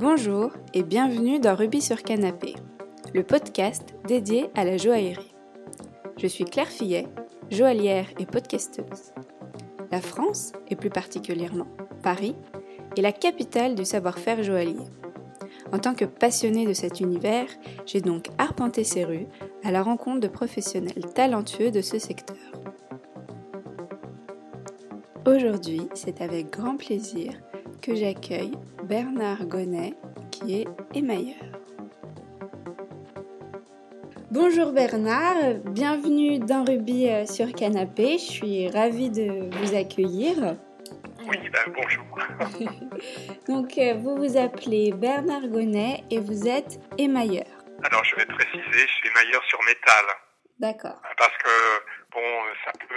Bonjour et bienvenue dans Rubis sur Canapé, le podcast dédié à la joaillerie. Je suis Claire Fillet, joaillière et podcasteuse. La France, et plus particulièrement Paris, est la capitale du savoir-faire joaillier. En tant que passionnée de cet univers, j'ai donc arpenté ces rues à la rencontre de professionnels talentueux de ce secteur. Aujourd'hui, c'est avec grand plaisir que j'accueille Bernard Gonnet, qui est émailleur. Bonjour Bernard, bienvenue dans Ruby euh, sur Canapé. Je suis ravie de vous accueillir. Oui, ben bonjour. Donc, euh, vous vous appelez Bernard Gonnet et vous êtes émailleur. Alors, je vais préciser, je suis émailleur sur métal. D'accord. Parce que, bon, ça peut,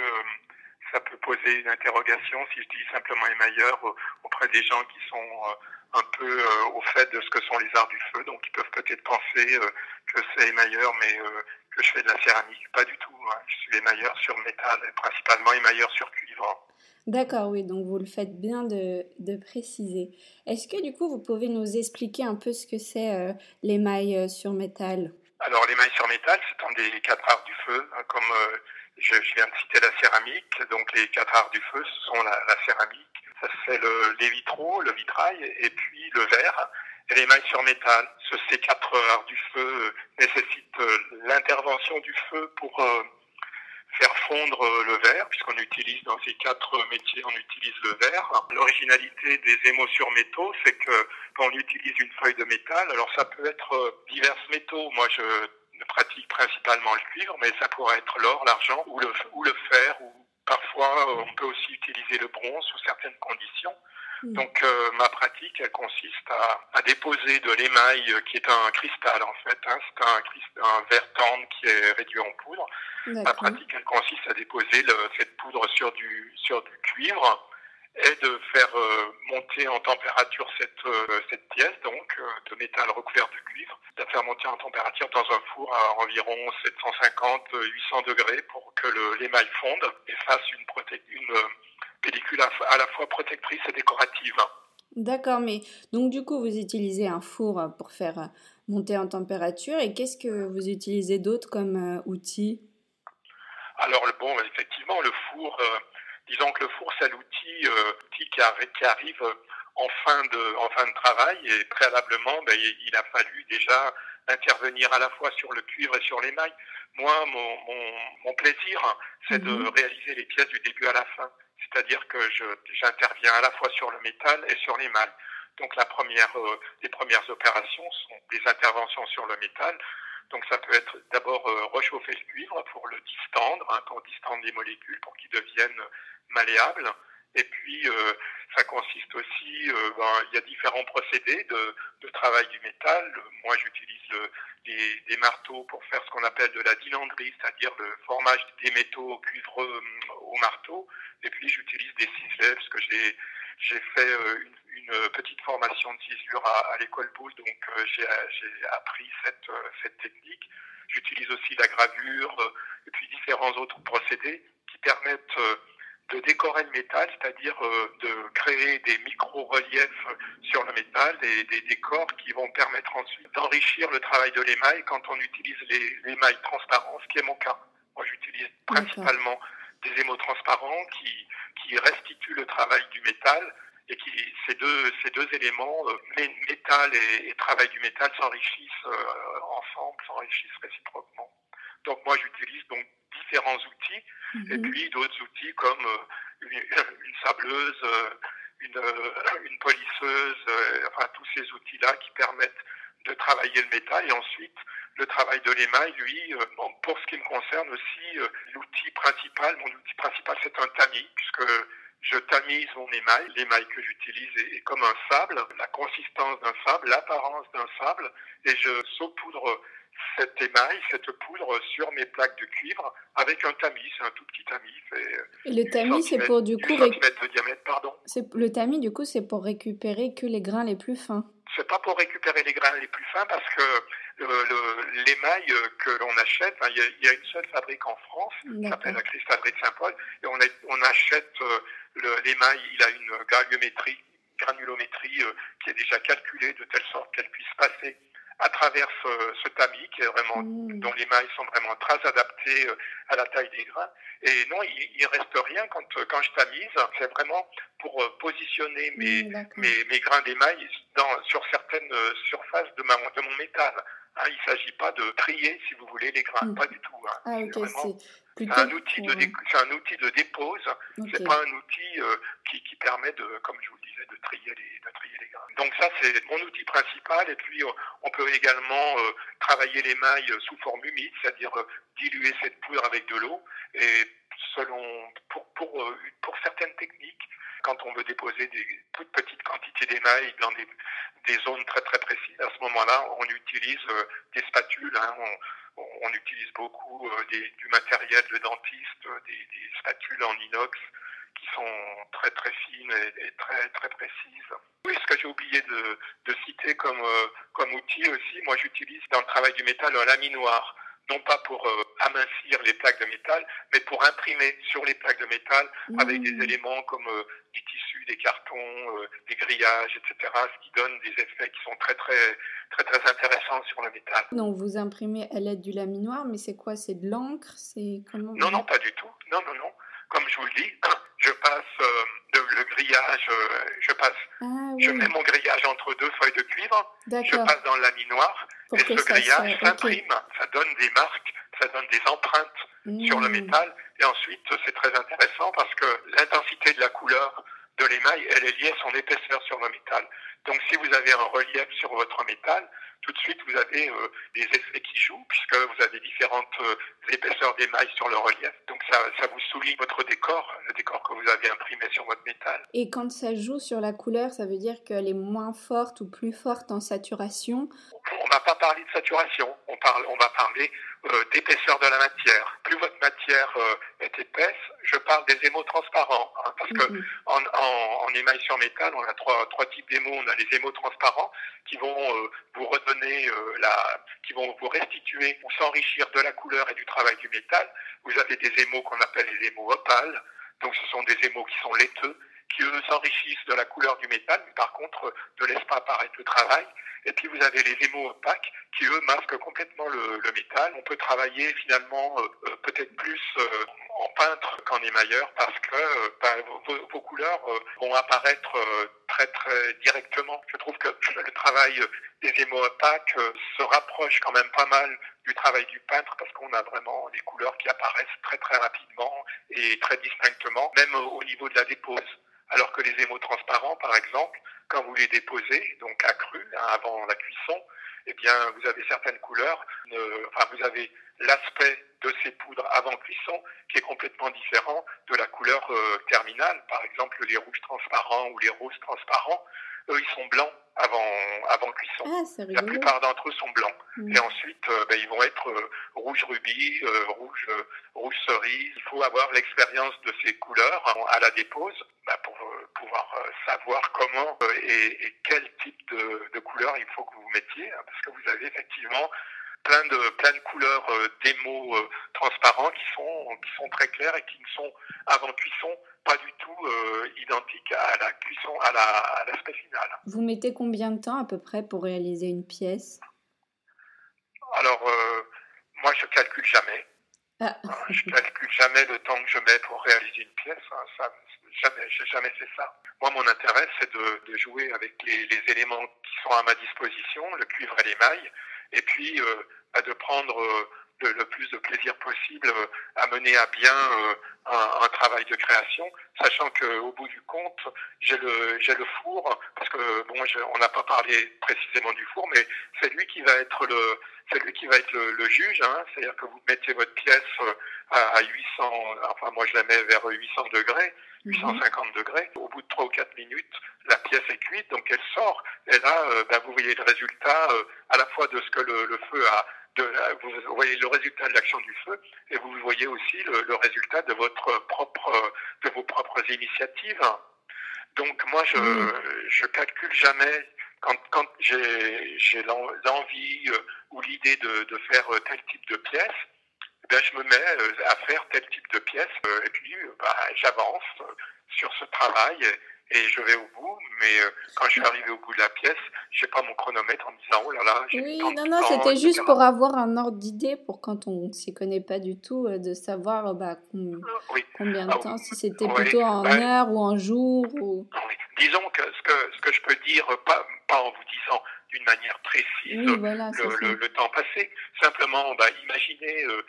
ça peut poser une interrogation si je dis simplement émailleur auprès des gens qui sont euh, un peu euh, au fait de ce que sont les arts du feu. Donc, ils peuvent peut-être penser que c'est émailleur, mais que je fais de la céramique. Pas du tout. Hein. Je suis émailleur sur métal, principalement émailleur sur cuivre. D'accord, oui, donc vous le faites bien de, de préciser. Est-ce que du coup vous pouvez nous expliquer un peu ce que c'est euh, l'émail euh, sur métal? Alors l'émail sur métal, c'est un des quatre arts du feu, hein, comme euh, je, viens de citer la céramique. Donc les quatre arts du feu, ce sont la, céramique, ça c'est le, les vitraux, le vitrail et puis le verre. Et l'émail sur métal, ces quatre arts du feu nécessitent l'intervention du feu pour faire fondre euh, le verre, puisqu'on utilise dans ces quatre métiers, on utilise le verre. L'originalité des émaux sur métaux, c'est que quand on utilise une feuille de métal, alors ça peut être euh, divers métaux. Moi, je pratique principalement le cuivre, mais ça pourrait être l'or, l'argent ou le, ou le fer, ou parfois euh, on peut aussi utiliser le bronze sous certaines conditions. Mm. Donc euh, ma pratique, elle consiste à, déposer de l'émail euh, qui est un cristal en fait. Hein, c'est un, un verre tendre qui est réduit en poudre. Ma pratique, elle consiste à déposer le, cette poudre sur du sur du cuivre et de faire euh, monter en température cette, cette pièce, donc de métal recouvert de cuivre, de la faire monter en température dans un four à environ 750-800 degrés pour que l'émail fonde et fasse une, une pellicule à la fois protectrice et décorative. D'accord, mais donc du coup vous utilisez un four pour faire monter en température et qu'est-ce que vous utilisez d'autre comme euh, outil? Alors bon, effectivement le four, euh, disons que le four c'est l'outil euh, qui, qui, arrive en fin de, en fin de travail et préalablement ben, il a fallu déjà intervenir à la fois sur le cuivre et sur l'émail. Moi, mon, mon, plaisir, c'est de mhm. réaliser les pièces du début à la fin. C'est-à-dire que j'interviens à la fois sur le métal et sur l'émail. Donc la première, euh, les premières opérations sont des interventions sur le métal. Donc ça peut être d'abord euh, rechauffer le cuivre pour le distendre, hein, pour distendre les molécules pour qu'ils deviennent malléables. Et puis euh, ça consiste aussi, ben, il y a différents procédés de, de travail du métal. Moi j'utilise des, des, marteaux pour faire ce qu'on appelle de la dilandrie, c'est-à-dire le formage des métaux au cuivre au marteau. Et puis j'utilise des ciselets parce que j'ai j'ai fait euh, une, une, petite formation de ciselure à, à l'école Boulle, donc euh, j'ai appris cette, euh, cette technique. J'utilise aussi la gravure et puis différents autres procédés qui permettent de décorer le métal, c'est-à-dire de créer des micro-reliefs sur le métal, des, des, décors qui vont permettre ensuite d'enrichir le travail de l'émail quand on utilise l'émail transparent, ce qui est mon cas. Moi, j'utilise principalement des émaux transparents qui, qui restituent le travail du métal et qui ces deux ces deux éléments euh, métal et, travail du métal s'enrichissent euh, ensemble s'enrichissent réciproquement donc moi j'utilise donc différents outils et mhm. puis d'autres outils comme euh, une, une, sableuse une, une polisseuse enfin tous ces outils là qui permettent de travailler le métal et ensuite le travail de l'émail, lui, euh, pour ce qui me concerne aussi, euh, l'outil principal, mon outil principal, c'est un tamis, puisque je tamise mon émail. L'émail que j'utilise est, comme un sable, la consistance d'un sable, l'apparence d'un sable, et je saupoudre cet émail, cette poudre sur mes plaques de cuivre avec un tamis, c'est un tout petit tamis. et le tamis, c'est pour du coup. de diamètre, pardon. Le tamis, du coup, c'est pour récupérer que les grains les plus fins. C'est pas pour récupérer les grains les plus fins parce que l'émail que l'on achète, il y, a une seule fabrique en France, qui s'appelle la cristallerie de Saint-Paul, et on, on achète euh, l'émail, il a une granulométrie granulométrie qui est déjà calculée de telle sorte qu'elle puisse passer à travers ce, tamis qui est vraiment, mmh. dont les mailles sont vraiment très adaptées à la taille des grains. Et non, il, il reste rien quand, quand je tamise. C'est vraiment pour positionner mes, mmh, mes, mes, grains d'émail dans, sur certaines surfaces de, ma, de mon métal. Hein, il ne s'agit pas de trier, si vous voulez, les grains, mmh. pas du tout. Hein. Ah, okay, c'est un outil de c'est un outil de dépose. C'est pas un outil euh, qui, qui, permet de, comme je vous le disais, de trier les de trier les grains. Donc ça c'est mon outil principal. Et puis euh, on peut également euh, travailler les mailles sous forme humide, c'est-à-dire diluer cette poudre avec de l'eau. Et selon pour pour pour certaines techniques, quand on veut déposer des toutes petites quantités d'émail dans des, zones très très précises, à ce moment-là, on utilise des spatules. Hein, on, utilise beaucoup euh, du matériel de dentiste, des, spatules en inox qui sont très très fines et, très très précises. Oui, ce que j'ai oublié de, citer comme, euh, outil aussi, moi j'utilise dans le travail du métal un laminoir non pas pour euh, amincir les plaques de métal, mais pour imprimer sur les plaques de métal avec des mmh. éléments comme euh, du tissu, des cartons, euh, des grillages, etc., ce qui donne des effets qui sont très très très très intéressants sur le métal. Donc vous imprimez à l'aide du laminoir, mais c'est quoi? C'est de l'encre? C'est comment Non, non, pas du tout. Non, non, non. Comme je vous le dis, je passe le grillage, je passe, ah je mets mon grillage entre deux feuilles de cuivre, je passe dans le laminoir et ce grillage s'imprime, ça donne des marques, ça donne des empreintes sur le mmh. métal. Et ensuite, c'est très intéressant parce que l'intensité de la couleur de l'émail, elle est liée à son épaisseur sur le métal. Donc si vous avez un relief sur votre métal, tout de suite vous avez euh, des effets qui jouent puisque vous avez différentes euh, épaisseurs d'émail sur le relief. Donc ça, ça vous souligne votre décor, le décor que vous avez imprimé sur votre métal. Et quand ça joue sur la couleur, ça veut dire qu'elle est moins forte ou plus forte en saturation? On va pas parler de saturation, on, parle, on va parler euh, d'épaisseur de la matière. Plus votre matière euh, est épaisse, je parle des émaux transparents, hein, parce que mhm. en, en, en, émail sur métal, on a trois, trois types d'émaux. On a les émaux transparents qui vont euh, vous redonner la, qui vont vous restituer ou s'enrichir de la couleur et du travail du métal. Vous avez des émaux qu'on appelle les émaux opales, donc ce sont des émaux qui sont laiteux qui eux s'enrichissent de la couleur du métal, mais par contre ne laissent pas apparaître le travail. Et puis vous avez les émaux opaques qui eux masquent complètement le, métal. On peut travailler finalement euh, euh, peut-être plus euh, en peintre qu'en émailleur parce que bah, vos, couleurs vont apparaître très très directement. Je trouve que le travail des émaux opaques se rapproche quand même pas mal du travail du peintre parce qu'on a vraiment des couleurs qui apparaissent très très rapidement et très distinctement, même au niveau de la dépose. Alors que les émaux transparents, par exemple, quand vous les déposez, donc à cru, hein, avant la cuisson, eh bien, vous avez certaines couleurs, enfin, vous avez l'aspect de ces poudres avant cuisson qui est complètement différent de la couleur euh, terminale. Par exemple, les rouges transparents ou les roses transparents, eux, ils sont blancs avant, avant cuisson. Ah, la plupart d'entre eux sont blancs. Mm. Et ensuite, euh, ben, ils vont être euh, rouge rubis, rouge, rouge cerise. Il faut avoir l'expérience de ces couleurs à la dépose ben, pour pouvoir savoir comment et, et, quel type de, de couleur il faut que vous mettiez, hein, parce que vous avez effectivement plein de plein de couleurs euh, euh, transparents qui sont qui sont très clairs et qui ne sont avant cuisson pas du tout euh, identiques à la cuisson à la l'aspect final. Vous mettez combien de temps à peu près pour réaliser une pièce? Alors moi je calcule jamais. Ah. je calcule jamais le temps que je mets pour réaliser une pièce. Hein. Ça, jamais, j'ai jamais fait ça. Moi, mon intérêt, c'est de, de jouer avec les, les, éléments qui sont à ma disposition, le cuivre et l'émail, et puis euh, bah, de prendre euh, le, plus de plaisir possible euh, à mener à bien un, travail de création, sachant qu'au bout du compte, j'ai le, j'ai le four, parce que bon, on n'a pas parlé précisément du four, mais c'est lui qui va être le, c'est lui qui va être le, juge, hein, c'est-à-dire que vous mettez votre pièce à, 800, enfin moi je la mets vers 800 degrés, 850 mhm. degrés. Au bout de 3 ou 4 minutes, la pièce est cuite, donc elle sort. Et là, ben, vous voyez le résultat à la fois de ce que le, le feu a de, vous voyez le résultat de l'action du feu et vous voyez aussi le, le, résultat de votre propre, de vos propres initiatives. Donc moi, je, je calcule jamais quand, quand j'ai l'envie euh, ou l'idée de, de, faire euh, tel type de pièce. Ben, je me mets euh, à faire tel type de pièce et puis bah, j'avance sur ce travail et je vais au bout, mais euh, quand je suis arrivé au bout de la pièce, je sais pas mon chronomètre en me disant oh là là. Oui, non, non, c'était juste pour avoir un ordre d'idée pour quand on s'y connaît pas du tout, euh, de savoir bah, combien de ah temps, si c'était plutôt en bah, heure ou en jour. Ou... Disons que ce, que ce que je peux dire, pas, pas en vous disant d'une manière précise le, le, temps passé, simplement bah, imaginez. Euh,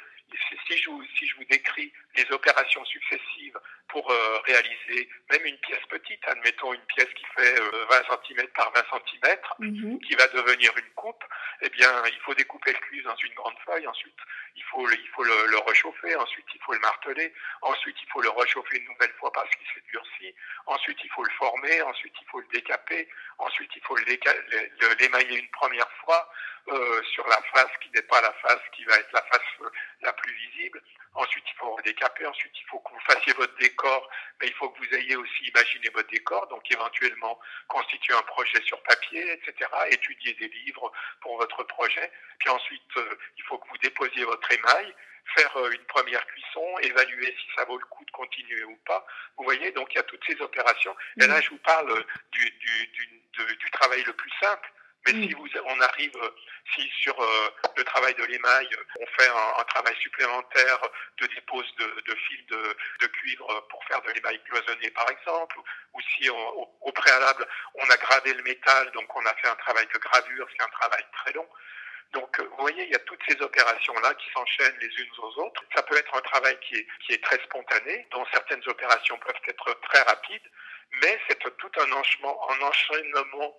si je, vous, si je vous décris les opérations successives pour euh, réaliser même une pièce petite, admettons une pièce qui fait 20 euh, cm par 20 cm, mhm. qui va devenir une coupe, eh bien, il faut découper le cuivre dans une grande feuille, ensuite, il faut, il faut le, le, réchauffer, ensuite, il faut le marteler, ensuite, il faut le réchauffer une nouvelle fois parce qu'il s'est durci, ensuite, il faut le former, ensuite, il faut le décaper, ensuite, il faut l'émailler une première fois euh, sur la face qui n'est pas la face qui va être la face la plus visible, Ensuite, il faut décaper. Ensuite, il faut que vous fassiez votre décor, mais il faut que vous ayez aussi imaginé votre décor, donc éventuellement constituer un projet sur papier, etc., étudier des livres pour votre projet. Puis ensuite, euh, il faut que vous déposiez votre émail, faire euh, une première cuisson, évaluer si ça vaut le coup de continuer ou pas. Vous voyez, donc il y a toutes ces opérations. Et là, je vous parle du, du, du, du travail le plus simple mais si vous, on arrive, si sur euh, le travail de l'émail, on fait un, travail supplémentaire de dépose de, de fils de, de, cuivre pour faire de l'émail cloisonné, par exemple, ou si au, préalable, on a gradé le métal, donc on a fait un travail de gravure, c'est un travail très long. Donc, vous voyez, il y a toutes ces opérations-là qui s'enchaînent les unes aux autres. Ça peut être un travail qui est, qui est très spontané, dont certaines opérations peuvent être très rapides, mais c'est tout un enchaînement, un enchaînement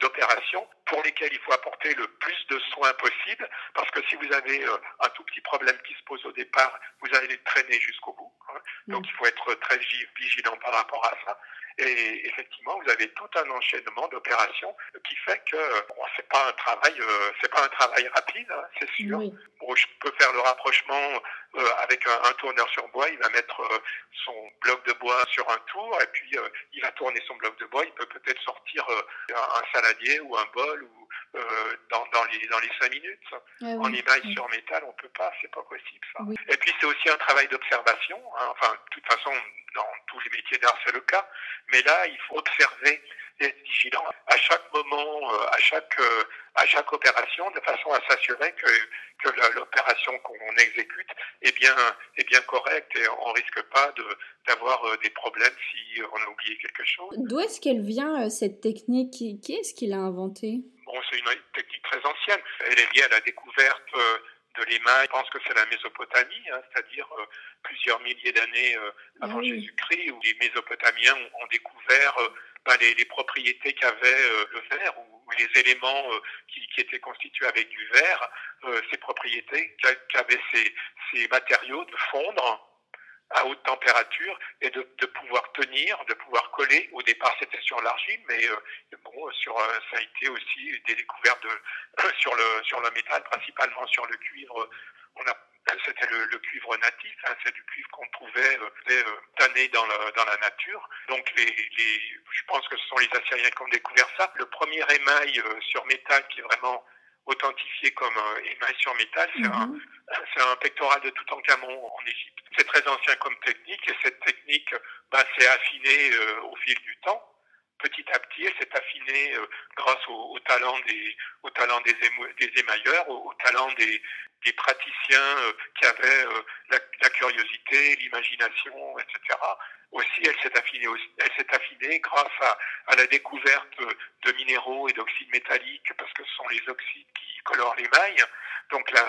d'opérations pour lesquelles il faut apporter le plus de soins possible, parce que si vous avez euh, un tout petit problème qui se pose au départ, vous allez le traîner jusqu'au bout. Hein. Donc mm. il faut être très vigilant par rapport à ça. Et effectivement, vous avez tout un enchaînement d'opérations qui fait que bon, c'est pas un travail, euh, c'est pas un travail rapide, hein, c'est sûr. Bon, je peux faire le rapprochement euh, avec un, tourneur sur bois. Il va mettre euh, son bloc de bois sur un tour et puis il va tourner son bloc de bois. Il peut peut-être sortir un, saladier ou un bol ou dans, dans, les dans les cinq minutes. Ah en image sur métal, on peut pas, c'est pas possible ça. Et puis c'est aussi un travail d'observation. Hein. Enfin, de toute façon, dans tous les métiers d'art, c'est le cas. Mais là, il faut observer et être vigilant à chaque moment, euh, à chaque, euh, à chaque opération, de façon à s'assurer que, que l'opération qu'on exécute est bien, est bien correcte et on risque pas d'avoir euh, des problèmes si on a oublié quelque chose. D'où est-ce qu'elle vient, cette technique? Qui est-ce qui l'a inventée? Bon, c'est une technique très ancienne. Elle est liée à la découverte de l'émail, je pense que c'est la Mésopotamie, hein, c'est-à-dire euh, plusieurs milliers d'années euh, avant ah Jésus-Christ, où les Mésopotamiens ont, découvert euh, ben, les, les, propriétés qu'avait le verre ou, les éléments qui, qui, étaient constitués avec du verre, ces propriétés qu'avaient ces, ces matériaux de fondre à haute température et de, pouvoir tenir, de pouvoir coller. Au départ, c'était sur l'argile, mais euh, bon, sur, euh, ça a été aussi des découvertes de, sur, le, sur le métal, principalement sur le cuivre. C'était le, cuivre natif, hein, c'est du cuivre qu'on trouvait euh, euh, tanné dans, le, dans la nature. Donc je pense que ce sont les Assyriens qui ont découvert ça. Le premier émail sur métal qui est vraiment authentifié comme émail sur métal, c'est un, mhm. un, pectoral de Toutankhamon en Égypte. C'est très ancien comme technique et cette technique bah, s'est affinée euh, au fil du temps. Petit à petit, elle s'est affinée euh, grâce au, talent des, au talent des, des émailleurs, au, talent des, des praticiens euh, qui avaient la, la, curiosité, l'imagination, etc. Aussi, elle s'est affinée, elle s'est affinée grâce à, la découverte de minéraux et d'oxydes métalliques, parce que ce sont les oxydes qui colorent l'émail. Donc la,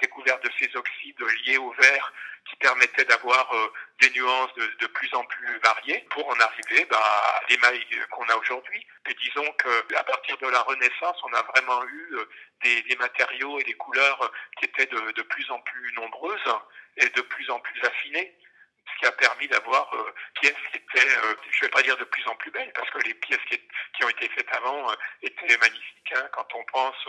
découverte de ces oxydes liés au verre qui permettaient d'avoir euh, des nuances de, plus en plus variées pour en arriver bah, à l'émail qu'on a aujourd'hui. Et disons qu'à partir de la Renaissance, on a vraiment eu euh, des, matériaux et des couleurs qui étaient de plus en plus nombreuses et de plus en plus affinées qui a permis d'avoir euh, pièces qui étaient, euh, je ne vais pas dire de plus en plus belles, parce que les pièces qui, ont été faites avant euh, étaient magnifiques. Hein, quand on pense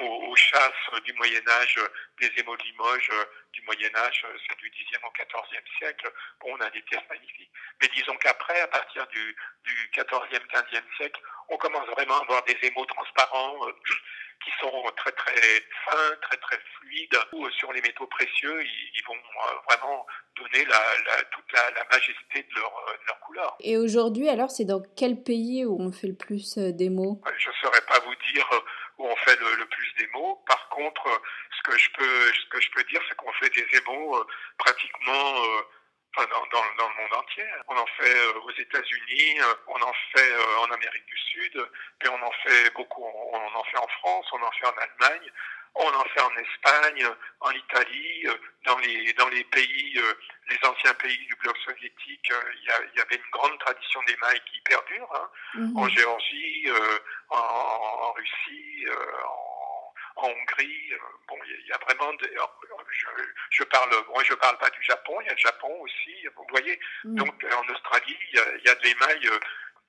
aux, chasses du Moyen Âge des émaux de Limoges du Moyen Âge, c'est du 10e au 14e siècle. On a des pièces magnifiques. Mais disons qu'après, à partir du, du 14e, 15e siècle, on commence vraiment à avoir des émaux transparents qui sont très très fins, très très fluides. Sur les métaux précieux, ils, vont vraiment donner la, toute la, majesté de leur, de leur couleur. Et aujourd'hui, alors, c'est dans quel pays où on fait le plus d'émaux? Je ne saurais pas vous dire où on fait le, plus d'émaux. Par contre, ce que je peux, ce que je peux dire, c'est qu'on fait des émaux euh, pratiquement euh, dans, dans, dans, le monde entier. On en fait euh, aux États-Unis, on en fait en Amérique du Sud, puis on en fait beaucoup, on en fait en France, on en fait en Allemagne. On en fait en Espagne, en Italie, dans les, dans les pays, les anciens pays du bloc soviétique, il y, avait une grande tradition d'émail qui perdure. Hein. Mhm. En Géorgie, en, en, Russie, en, en, Hongrie. bon, il y, a vraiment. je, je, parle, moi, je parle pas du Japon. Il y a le Japon aussi. Vous voyez. Mhm. Donc, en Australie, il y a, y a de l'émail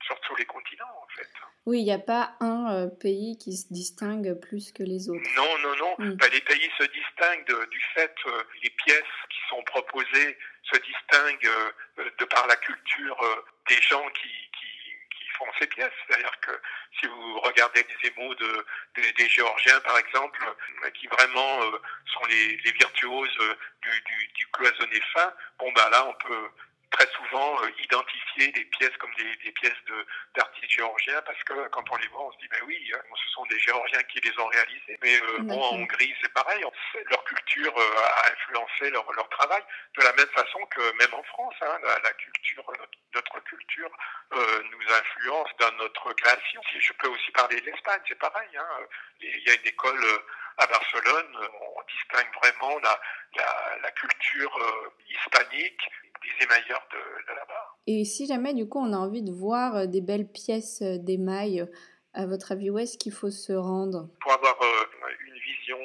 sur tous les continents, en fait. Oui, il n'y a pas un euh, pays qui se distingue plus que les autres. Non, non, non. Mm. Ben, les pays se distinguent du fait, euh, les pièces qui sont proposées se distinguent euh, de par la culture des gens qui font ces pièces. C'est-à-dire que si vous regardez des émaux de, des, Géorgiens, par exemple, qui vraiment sont les, les virtuoses du, du, cloisonné fin, bon, ben là, on peut très souvent euh, identifier des pièces comme des, des pièces d'artistes géorgiens parce que quand on les voit, on se dit ben oui, hein, ce sont des Géorgiens qui les ont réalisés. Mais euh, bon, en Hongrie, c'est pareil. Leur culture euh, a influencé leur, leur travail de la même façon que même en France, hein, la, culture, notre, culture nous influence dans notre création. Si je peux aussi parler de l'Espagne, c'est pareil. Hein. Il y a une école à Barcelone, on distingue vraiment la, la, la culture hispanique émailleurs de, là-bas. Et si jamais, du coup, on a envie de voir euh, des belles pièces euh, d'émail, à votre avis, où est-ce qu'il faut se rendre? Pour avoir euh, une vision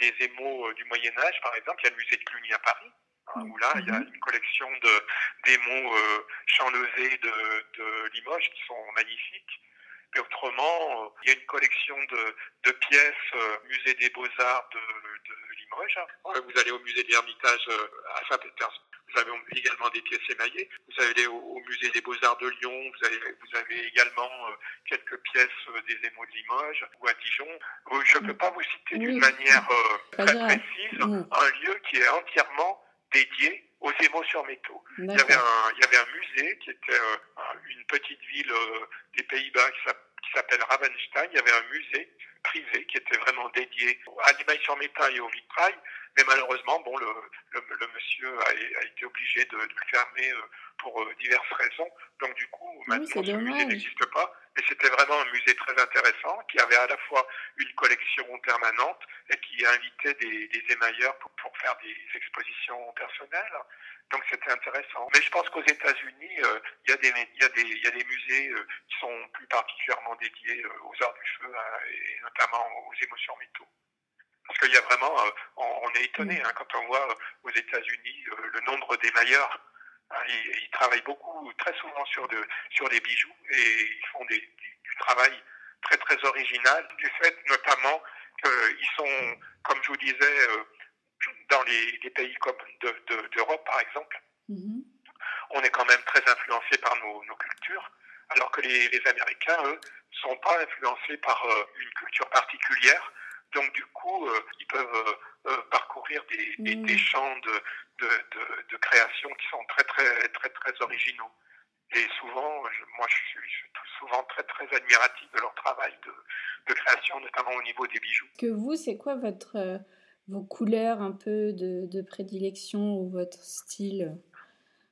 des émaux du Moyen Âge, par exemple, il y a le musée de Cluny à Paris, hein, où là, il y a mhm. une collection d'émaux chanlezés de, de Limoges qui sont magnifiques. Mais autrement, il y a une collection de, de pièces, musée des beaux-arts de, de, Limoges. Vous allez au musée de l'Ermitage à Saint-Pétersbourg vous avez également des pièces émaillées. Vous allez au, au musée des Beaux-Arts de Lyon. Vous avez, vous avez également euh, quelques pièces euh, des émaux de Limoges ou à Dijon. Je ne peux pas vous citer d'une manière euh, très précise un lieu qui est entièrement dédié aux émaux sur métaux. Il y, avait un, il y avait un musée qui était une petite ville des Pays-Bas qui s'appelle Ravenstein. Il y avait un musée privé qui était vraiment dédié à l'émail sur métal et au vitrail. Mais malheureusement, bon, le, le, le monsieur a, a, été obligé de, de le fermer euh, pour euh, diverses raisons. Donc du coup, maintenant, ce musée n'existe pas. Et c'était vraiment un musée très intéressant qui avait à la fois une collection permanente et qui invitait des, émailleurs pour, faire des expositions personnelles. Donc c'était intéressant. Mais je pense qu'aux États-Unis, euh, il y, a des, musées euh, qui sont plus particulièrement dédiés aux arts du feu et notamment aux émotions métaux. Parce qu'il y a vraiment, euh, on, est étonné hein, quand on voit euh, aux États-Unis euh, le nombre d'émailleurs. Hein, ils, travaillent beaucoup, très souvent sur, de, sur des bijoux et ils font des, du, travail très très original, du fait notamment qu'ils sont, comme je vous disais, dans les, pays comme d'Europe par exemple, mm-hmm. on est quand même très influencé par nos, nos cultures, alors que les, les Américains, eux, sont pas influencés par une culture particulière. Donc du coup, euh, ils peuvent euh, euh, parcourir des, des, champs de, de, de, création qui sont très très très très originaux. Et souvent, moi, je suis, souvent très très admiratif de leur travail de, de, création, notamment au niveau des bijoux. Que vous, c'est quoi votre vos couleurs un peu de, de prédilection ou votre style?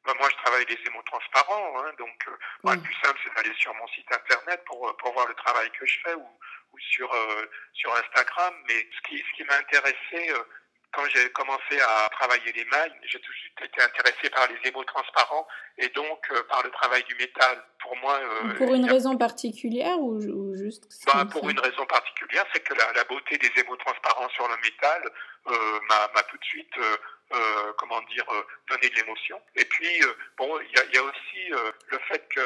Ben, moi, je travaille des émaux transparents, hein, donc le plus simple, c'est d'aller sur mon site internet pour, pour voir le travail que je fais ou, ou sur, euh, sur Instagram. Mais ce qui, ce qui m'a intéressé euh, quand j'ai commencé à travailler les mailles, j'ai tout de suite été intéressé par les émaux transparents et donc euh, par le travail du métal. Pour moi, pour une raison particulière ou, juste bah, Pour une raison particulière, c'est que la, la, beauté des émaux transparents sur le métal m'a tout de suite euh, comment dire, euh, donner de l'émotion. Et puis, bon, il y a, y a, aussi le fait que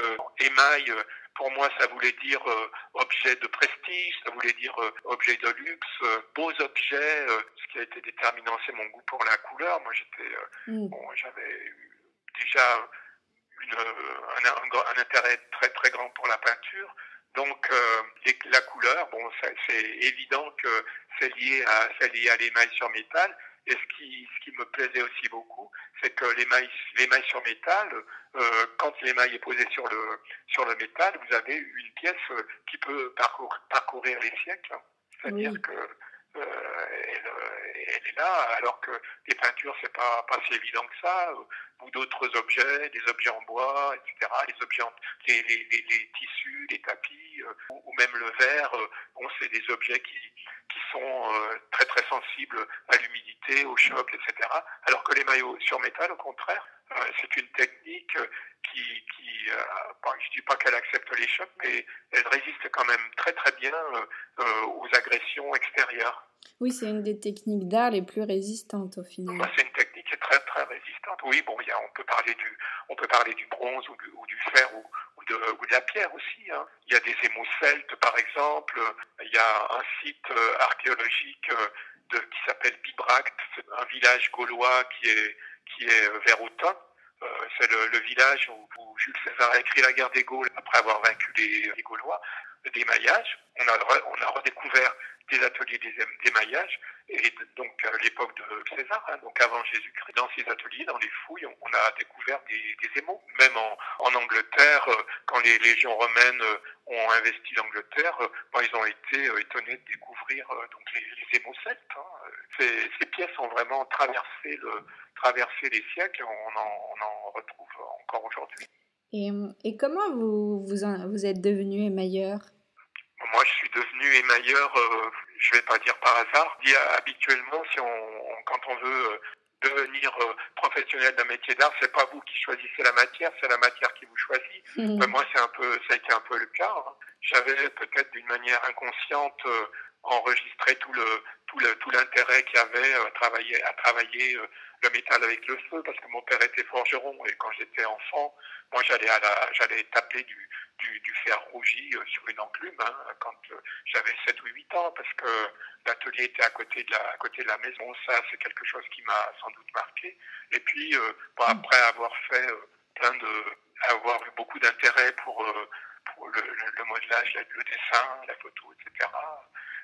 émail pour moi, ça voulait dire euh, objet de prestige, ça voulait dire euh, objet de luxe, euh, beaux objets. ce qui a été déterminant, c'est mon goût pour la couleur. Moi, j'étais, mm. bon, j'avais déjà une, un, un, intérêt très très grand pour la peinture. Donc la couleur, bon, c'est évident que c'est lié à c'est lié à l'émail sur métal. Et ce qui, ce qui me plaisait aussi beaucoup, c'est que l'émail, l'émail sur métal, euh, quand l'émail est posé sur le, sur le métal, vous avez une pièce euh, qui peut parcourir, parcourir les siècles. C'est-à-dire que euh, elle, elle, est là, alors que les peintures, c'est pas, pas si évident que ça, ou d'autres objets, des objets en bois, etc., les objets, les, tissus, les tapis, ou, ou, même le verre, bon, c'est des objets qui, qui sont euh, très très sensibles à l'humidité, au choc, etc. Alors que les maillots sur métal, au contraire, euh, c'est une technique qui, qui euh, je dis pas qu'elle accepte les chocs, mais elle résiste quand même très très bien aux agressions extérieures. Oui, c'est une des techniques d'art les plus résistantes au final. c'est une technique qui est très très résistante. Oui, bon, y a, on peut parler du, on peut parler du bronze ou du, ou du fer ou, de, ou de la pierre aussi. Hein. Il y a des celtes, par exemple. Il y a un site euh, archéologique euh, qui s'appelle Bibracte, un village gaulois qui est, qui est euh, vers Autun. c'est le, village où, Jules César a écrit la guerre des Gaules après avoir vaincu les, les Gaulois, d'émaillage. On a, on a redécouvert des ateliers d'émaillage, et donc à l'époque de César, hein, donc avant Jésus-Christ, dans ces ateliers, dans les fouilles, on, a découvert des, émaux. Même en, Angleterre, euh, quand les légions romaines euh, ont investi l'Angleterre, euh, ils ont été étonnés de découvrir donc les, émaux celtes. Hein. Ces, ces, pièces ont vraiment traversé, le, traversé les siècles, on en, on en retrouve encore aujourd'hui. Et, et, comment vous, vous, vous êtes devenu émailleur? Moi, je suis devenu émailleur, euh, je vais pas dire par hasard. Dit habituellement, si on, quand on veut euh, devenir euh, professionnel d'un métier d'art, c'est pas vous qui choisissez la matière, c'est la matière qui vous choisit. Mmh. moi, c'est un peu, ça a été un peu le cas. Hein. J'avais peut-être d'une manière inconsciente euh, enregistré tout le tout le tout l'intérêt qu'il y avait à travailler à travailler le métal avec le feu parce que mon père était forgeron et quand j'étais enfant, moi j'allais à la j'allais taper du du, du fer rougi euh, sur une enclume hein, quand euh, j'avais 7 ou 8 ans parce que l'atelier était à côté de la, à côté de la maison. Ça, c'est quelque chose qui m'a sans doute marqué. Et puis, euh, bon, après avoir fait plein de, avoir eu beaucoup d'intérêt pour, pour le, le, modelage, le dessin, la photo, etc.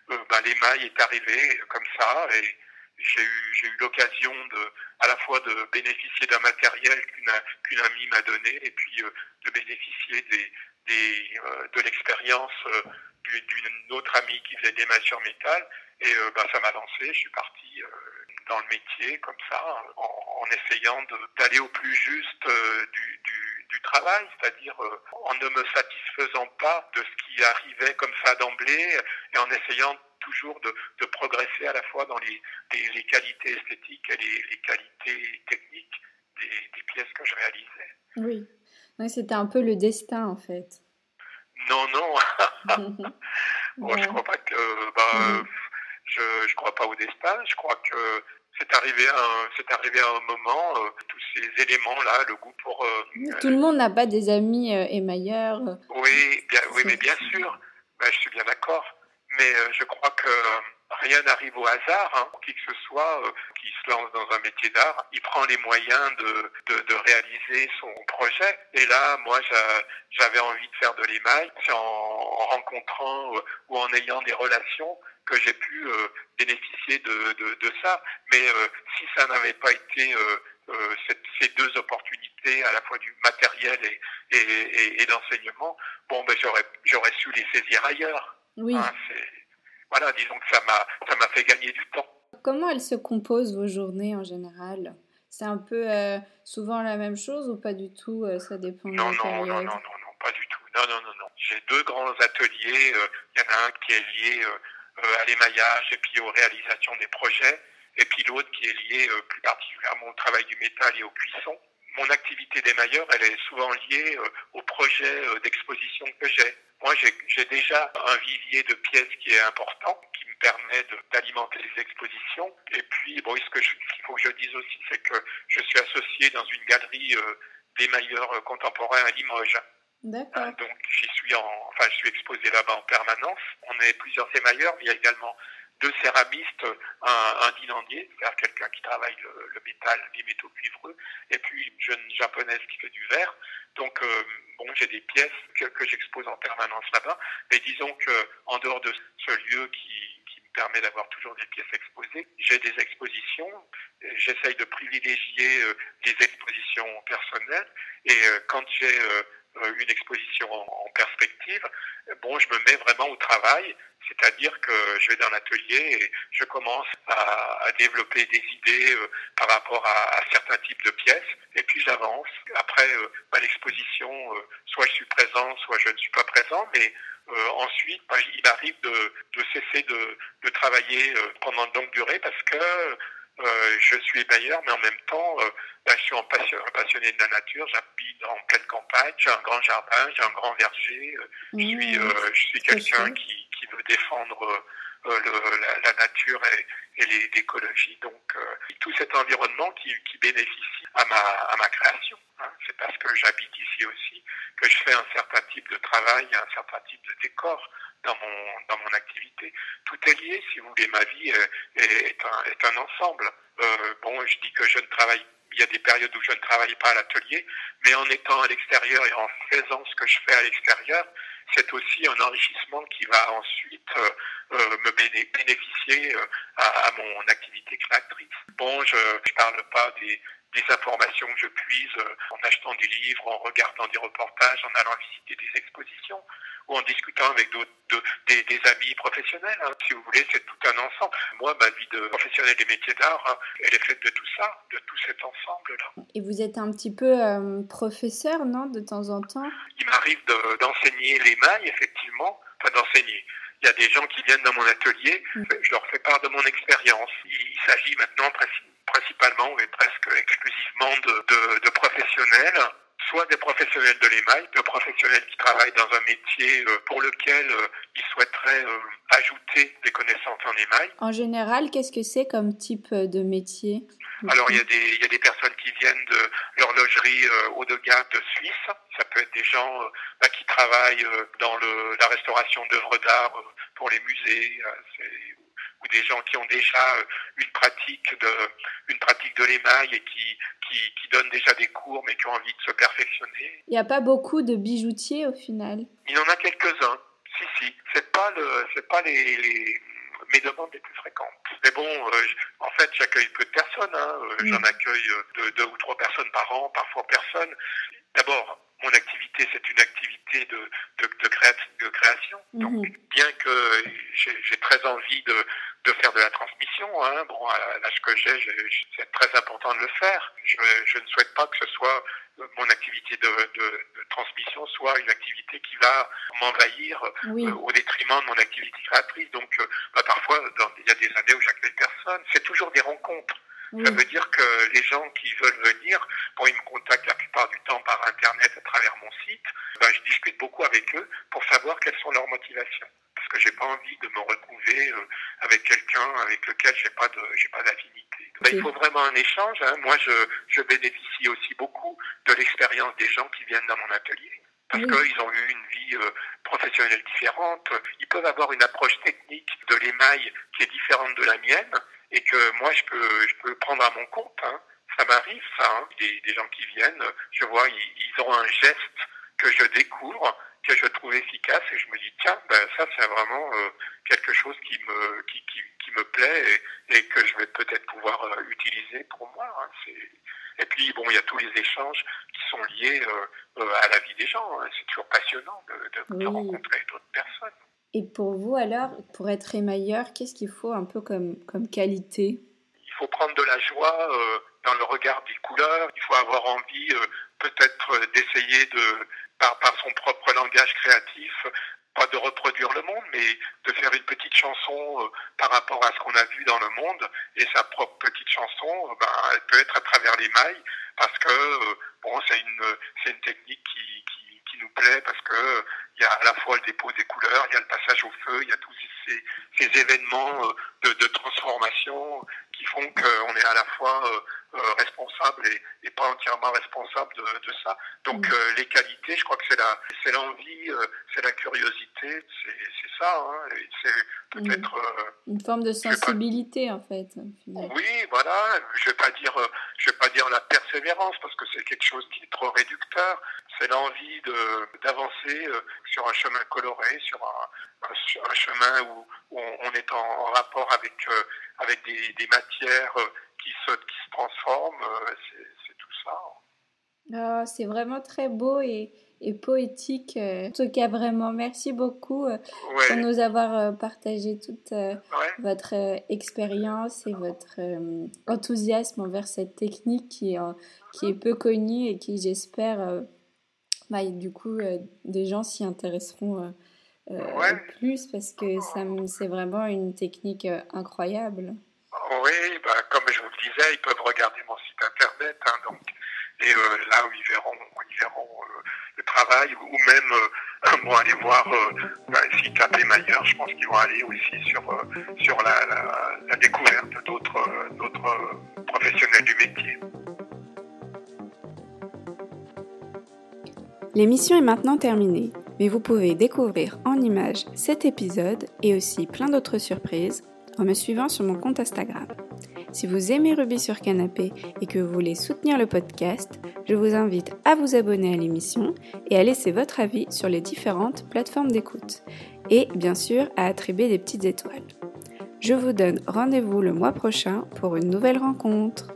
bah, l'émail est arrivé comme ça et j'ai eu, j'ai eu l'occasion de, à la fois de bénéficier d'un matériel qu'une, qu'une amie m'a donné et puis de bénéficier des, euh, de l'expérience euh, d'une autre amie qui faisait des sur métal. Et euh, bah, ça m'a lancé, je suis parti dans le métier comme ça, en, essayant d'aller au plus juste du, du, travail, c'est-à-dire en ne me satisfaisant pas de ce qui arrivait comme ça d'emblée et en essayant toujours de, de, progresser à la fois dans les, les, qualités esthétiques et les, les qualités techniques des, des, pièces que je réalisais. Oui. Oui, c'était un peu le destin en fait. Non, non. Je crois pas que. Bah, je, je crois pas au destin. Je crois que c'est arrivé à un, c'est arrivé à un moment, euh, tous ces éléments-là, le goût pour. Euh, Tout le monde n'a pas des amis euh, émailleurs. Oui, bien, oui, mais bien sûr. Ben, je suis bien d'accord. Mais je crois que rien n'arrive au hasard. Hein. Qui que ce soit euh, qui se lance dans un métier d'art, il prend les moyens de, de, de, réaliser son projet. Et là, moi, j'avais envie de faire de l'émail. C'est en, rencontrant euh, ou en ayant des relations que j'ai pu euh, bénéficier de, de, de, ça. Mais si ça n'avait pas été cette, ces deux opportunités, à la fois du matériel et, et, et, d'enseignement, bon, ben j'aurais j'aurais su les saisir ailleurs. Oui. Hein, voilà, disons que ça m'a, ça m'a fait gagner du temps. Comment elles se composent vos journées en général? C'est un peu euh, souvent la même chose ou pas du tout euh, Ça dépend non, de non, non, non, non, non, pas du tout. Non, non, non, non. J'ai deux grands ateliers. Euh, il y en a un qui est lié à l'émaillage et puis aux réalisations des projets, et puis l'autre qui est lié plus particulièrement au travail du métal et aux cuissons. Mon activité d'émailleur, elle est souvent liée aux projets d'exposition que j'ai. Moi, j'ai déjà un vivier de pièces qui est important, qui me permet d'alimenter les expositions. Et puis, bon, ce qu'il faut que je dise aussi, c'est que je suis associé dans une galerie euh, d'émailleurs contemporains à Limoges. D'accord. donc, j'y suis en, enfin, je suis exposé là-bas en permanence. On est plusieurs émailleurs, mais il y a également deux céramistes, un, un dinandier, c'est-à-dire quelqu'un qui travaille le, métal, les métaux cuivreux, et puis une jeune japonaise qui fait du verre. Donc, euh, bon, j'ai des pièces que, j'expose en permanence là-bas, mais disons que en dehors de ce lieu qui, me permet d'avoir toujours des pièces exposées, j'ai des expositions. J'essaye de privilégier euh, des expositions personnelles, et euh, quand j'ai une exposition en, perspective, bon, je me mets vraiment au travail, c'est-à-dire que je vais dans l'atelier et je commence à, à développer des idées euh, par rapport à, à, certains types de pièces, et puis j'avance. Après, euh, bah, l'exposition, euh, soit je suis présent, soit je ne suis pas présent, mais ensuite, bah, il arrive de, de cesser de, de travailler pendant de longue durée parce que euh, je suis bailleur, mais en même temps, euh, ben, je suis un passionné, de la nature. J'habite en pleine campagne, j'ai un grand jardin, j'ai un grand verger. Euh, je suis, mmh. je suis quelqu'un qui, qui veut défendre le, la, la, nature et, et l'écologie. Donc, tout cet environnement qui, qui bénéficie à ma, à ma création. Hein. C'est parce que j'habite ici aussi que je fais un certain type de travail, un certain type de décor dans mon, dans mon activité. Tout est lié, si vous voulez. Ma vie est, est, un, est un ensemble. Euh, bon, je dis que je ne travaille il y a des périodes où je ne travaille pas à l'atelier, mais en étant à l'extérieur et en faisant ce que je fais à l'extérieur, c'est aussi un enrichissement qui va ensuite euh, euh me bénéficier euh, à, à, mon activité créatrice. Bon, je ne parle pas des, des informations que je puise euh, en achetant des livres, en regardant des reportages, en allant visiter des expositions ou en discutant avec d'autres, des, des, amis professionnels. Hein. Si vous voulez, c'est tout un ensemble. Moi, ma vie de professionnel des métiers d'art, hein, elle est faite de tout ça, de tout cet ensemble-là. Et vous êtes un petit peu euh, professeur, non, de temps en temps? Il m'arrive de, d'enseigner l'émail, effectivement, enfin d'enseigner. Il y a des gens qui viennent dans mon atelier, mm. je leur fais part de mon expérience. Il s'agit maintenant principalement et presque exclusivement de, de, de professionnels soit des professionnels de l'émail, de professionnels qui travaillent dans un métier euh, pour lequel euh, ils souhaiteraient euh, ajouter des connaissances en émail. En général, qu'est-ce que c'est comme type de métier? Alors, il y, a des, il y a des personnes qui viennent de l'horlogerie haut de gamme de Suisse. Ça peut être des gens bah, qui travaillent dans le, la restauration d'œuvres d'art pour les musées ou des gens qui ont déjà une pratique de une pratique de l'émail et qui qui, qui, donnent déjà des cours mais qui ont envie de se perfectionner. Il n'y a pas beaucoup de bijoutiers au final. Il y en a quelques-uns. Si si, c'est pas le c'est pas les, les mes demandes les plus fréquentes. Mais bon, euh, en fait, j'accueille peu de personnes. Hein. Euh, j'en accueille deux, deux, ou trois personnes par an, parfois personne. D'abord, mon activité, c'est une activité de, de, de, de création. Donc, mhm. bien que j'ai très envie de, de faire de la transmission. Hein. Bon, à l'âge que j'ai, c'est très important de le faire. Je, je, ne souhaite pas que ce soit mon activité de, de, de transmission soit une activité qui va m'envahir oui. euh, au détriment de mon activité créatrice. Donc, euh, bah, parfois, dans, il y a des années où j'accueille personne. C'est toujours des rencontres. Oui. Ça veut dire que les gens qui veulent venir, bon, ils me contactent la plupart du temps par Internet à travers mon site. Ben, je discute beaucoup avec eux pour savoir quelles sont leurs motivations que j'ai pas envie de me retrouver euh, avec quelqu'un avec lequel j'ai pas de j'ai pas d'affinité. Ben, il faut vraiment un échange. Hein. Moi, je, je bénéficie aussi beaucoup de l'expérience des gens qui viennent dans mon atelier parce oui. qu'ils ont eu une vie euh, professionnelle différente. Ils peuvent avoir une approche technique de l'émail qui est différente de la mienne et que moi je peux je peux prendre à mon compte. Hein. Ça m'arrive ça. Hein. Des, des, gens qui viennent, je vois ils, ils ont un geste que je découvre que je trouve efficace et je me dis tiens ben ça c'est vraiment euh, quelque chose qui me qui, qui, qui me plaît et, et, que je vais peut-être pouvoir euh, utiliser pour moi hein. et puis bon il y a tous les échanges qui sont liés euh, euh à la vie des gens hein. c'est toujours passionnant de, de, oui. de rencontrer d'autres personnes et pour vous alors pour être émailleur qu'est-ce qu'il faut un peu comme comme qualité? Il faut prendre de la joie euh, dans le regard des couleurs il faut avoir envie peut-être d'essayer de par, par son propre langage créatif, pas de reproduire le monde, mais de faire une petite chanson euh, par rapport à ce qu'on a vu dans le monde. Et sa propre petite chanson, euh, ben, elle peut être à travers les mailles, parce que euh, bon, c'est une, une technique qui, qui, qui, nous plaît, parce que il y a à la fois le dépôt des couleurs, il y a le passage au feu, il y a tous ces, événements de, de transformation qui font qu'on est à la fois responsable et, pas entièrement responsable de, ça. Donc mm. les qualités, je crois que c'est la, c'est l'envie, c'est la curiosité, c'est ça. Hein, c'est mm. peut-être une forme de sensibilité en fait. Oui, voilà. Je vais pas dire, je vais pas dire la persévérance parce que c'est quelque chose qui est trop réducteur. C'est l'envie de d'avancer sur un chemin coloré, sur un, un, chemin où, on, est en, rapport avec avec des, matières qui se qui se transforment. C'est tout ça. Ah, c'est vraiment très beau et, et poétique. En tout cas, vraiment, merci beaucoup euh, pour nous avoir euh, partagé toute euh, votre expérience et votre enthousiasme envers cette technique qui est, qui est peu connue et qui, j'espère, bah, du coup, des gens s'y intéresseront plus parce que c'est vraiment une technique incroyable. Bah, comme je vous le disais, ils peuvent regarder mon site internet. Hein, donc et euh, là ils verront, ils verront euh, le travail, ou même euh, vont aller voir, bah, s'ils tapent Maillard, je pense qu'ils vont aller aussi sur, sur la, la, découverte d'autres professionnels du métier. L'émission est maintenant terminée, mais vous pouvez découvrir en images cet épisode et aussi plein d'autres surprises en me suivant sur mon compte Instagram. Si vous aimez Ruby sur Canapé et que vous voulez soutenir le podcast, je vous invite à vous abonner à l'émission et à laisser votre avis sur les différentes plateformes d'écoute. Et bien sûr à attribuer des petites étoiles. Je vous donne rendez-vous le mois prochain pour une nouvelle rencontre.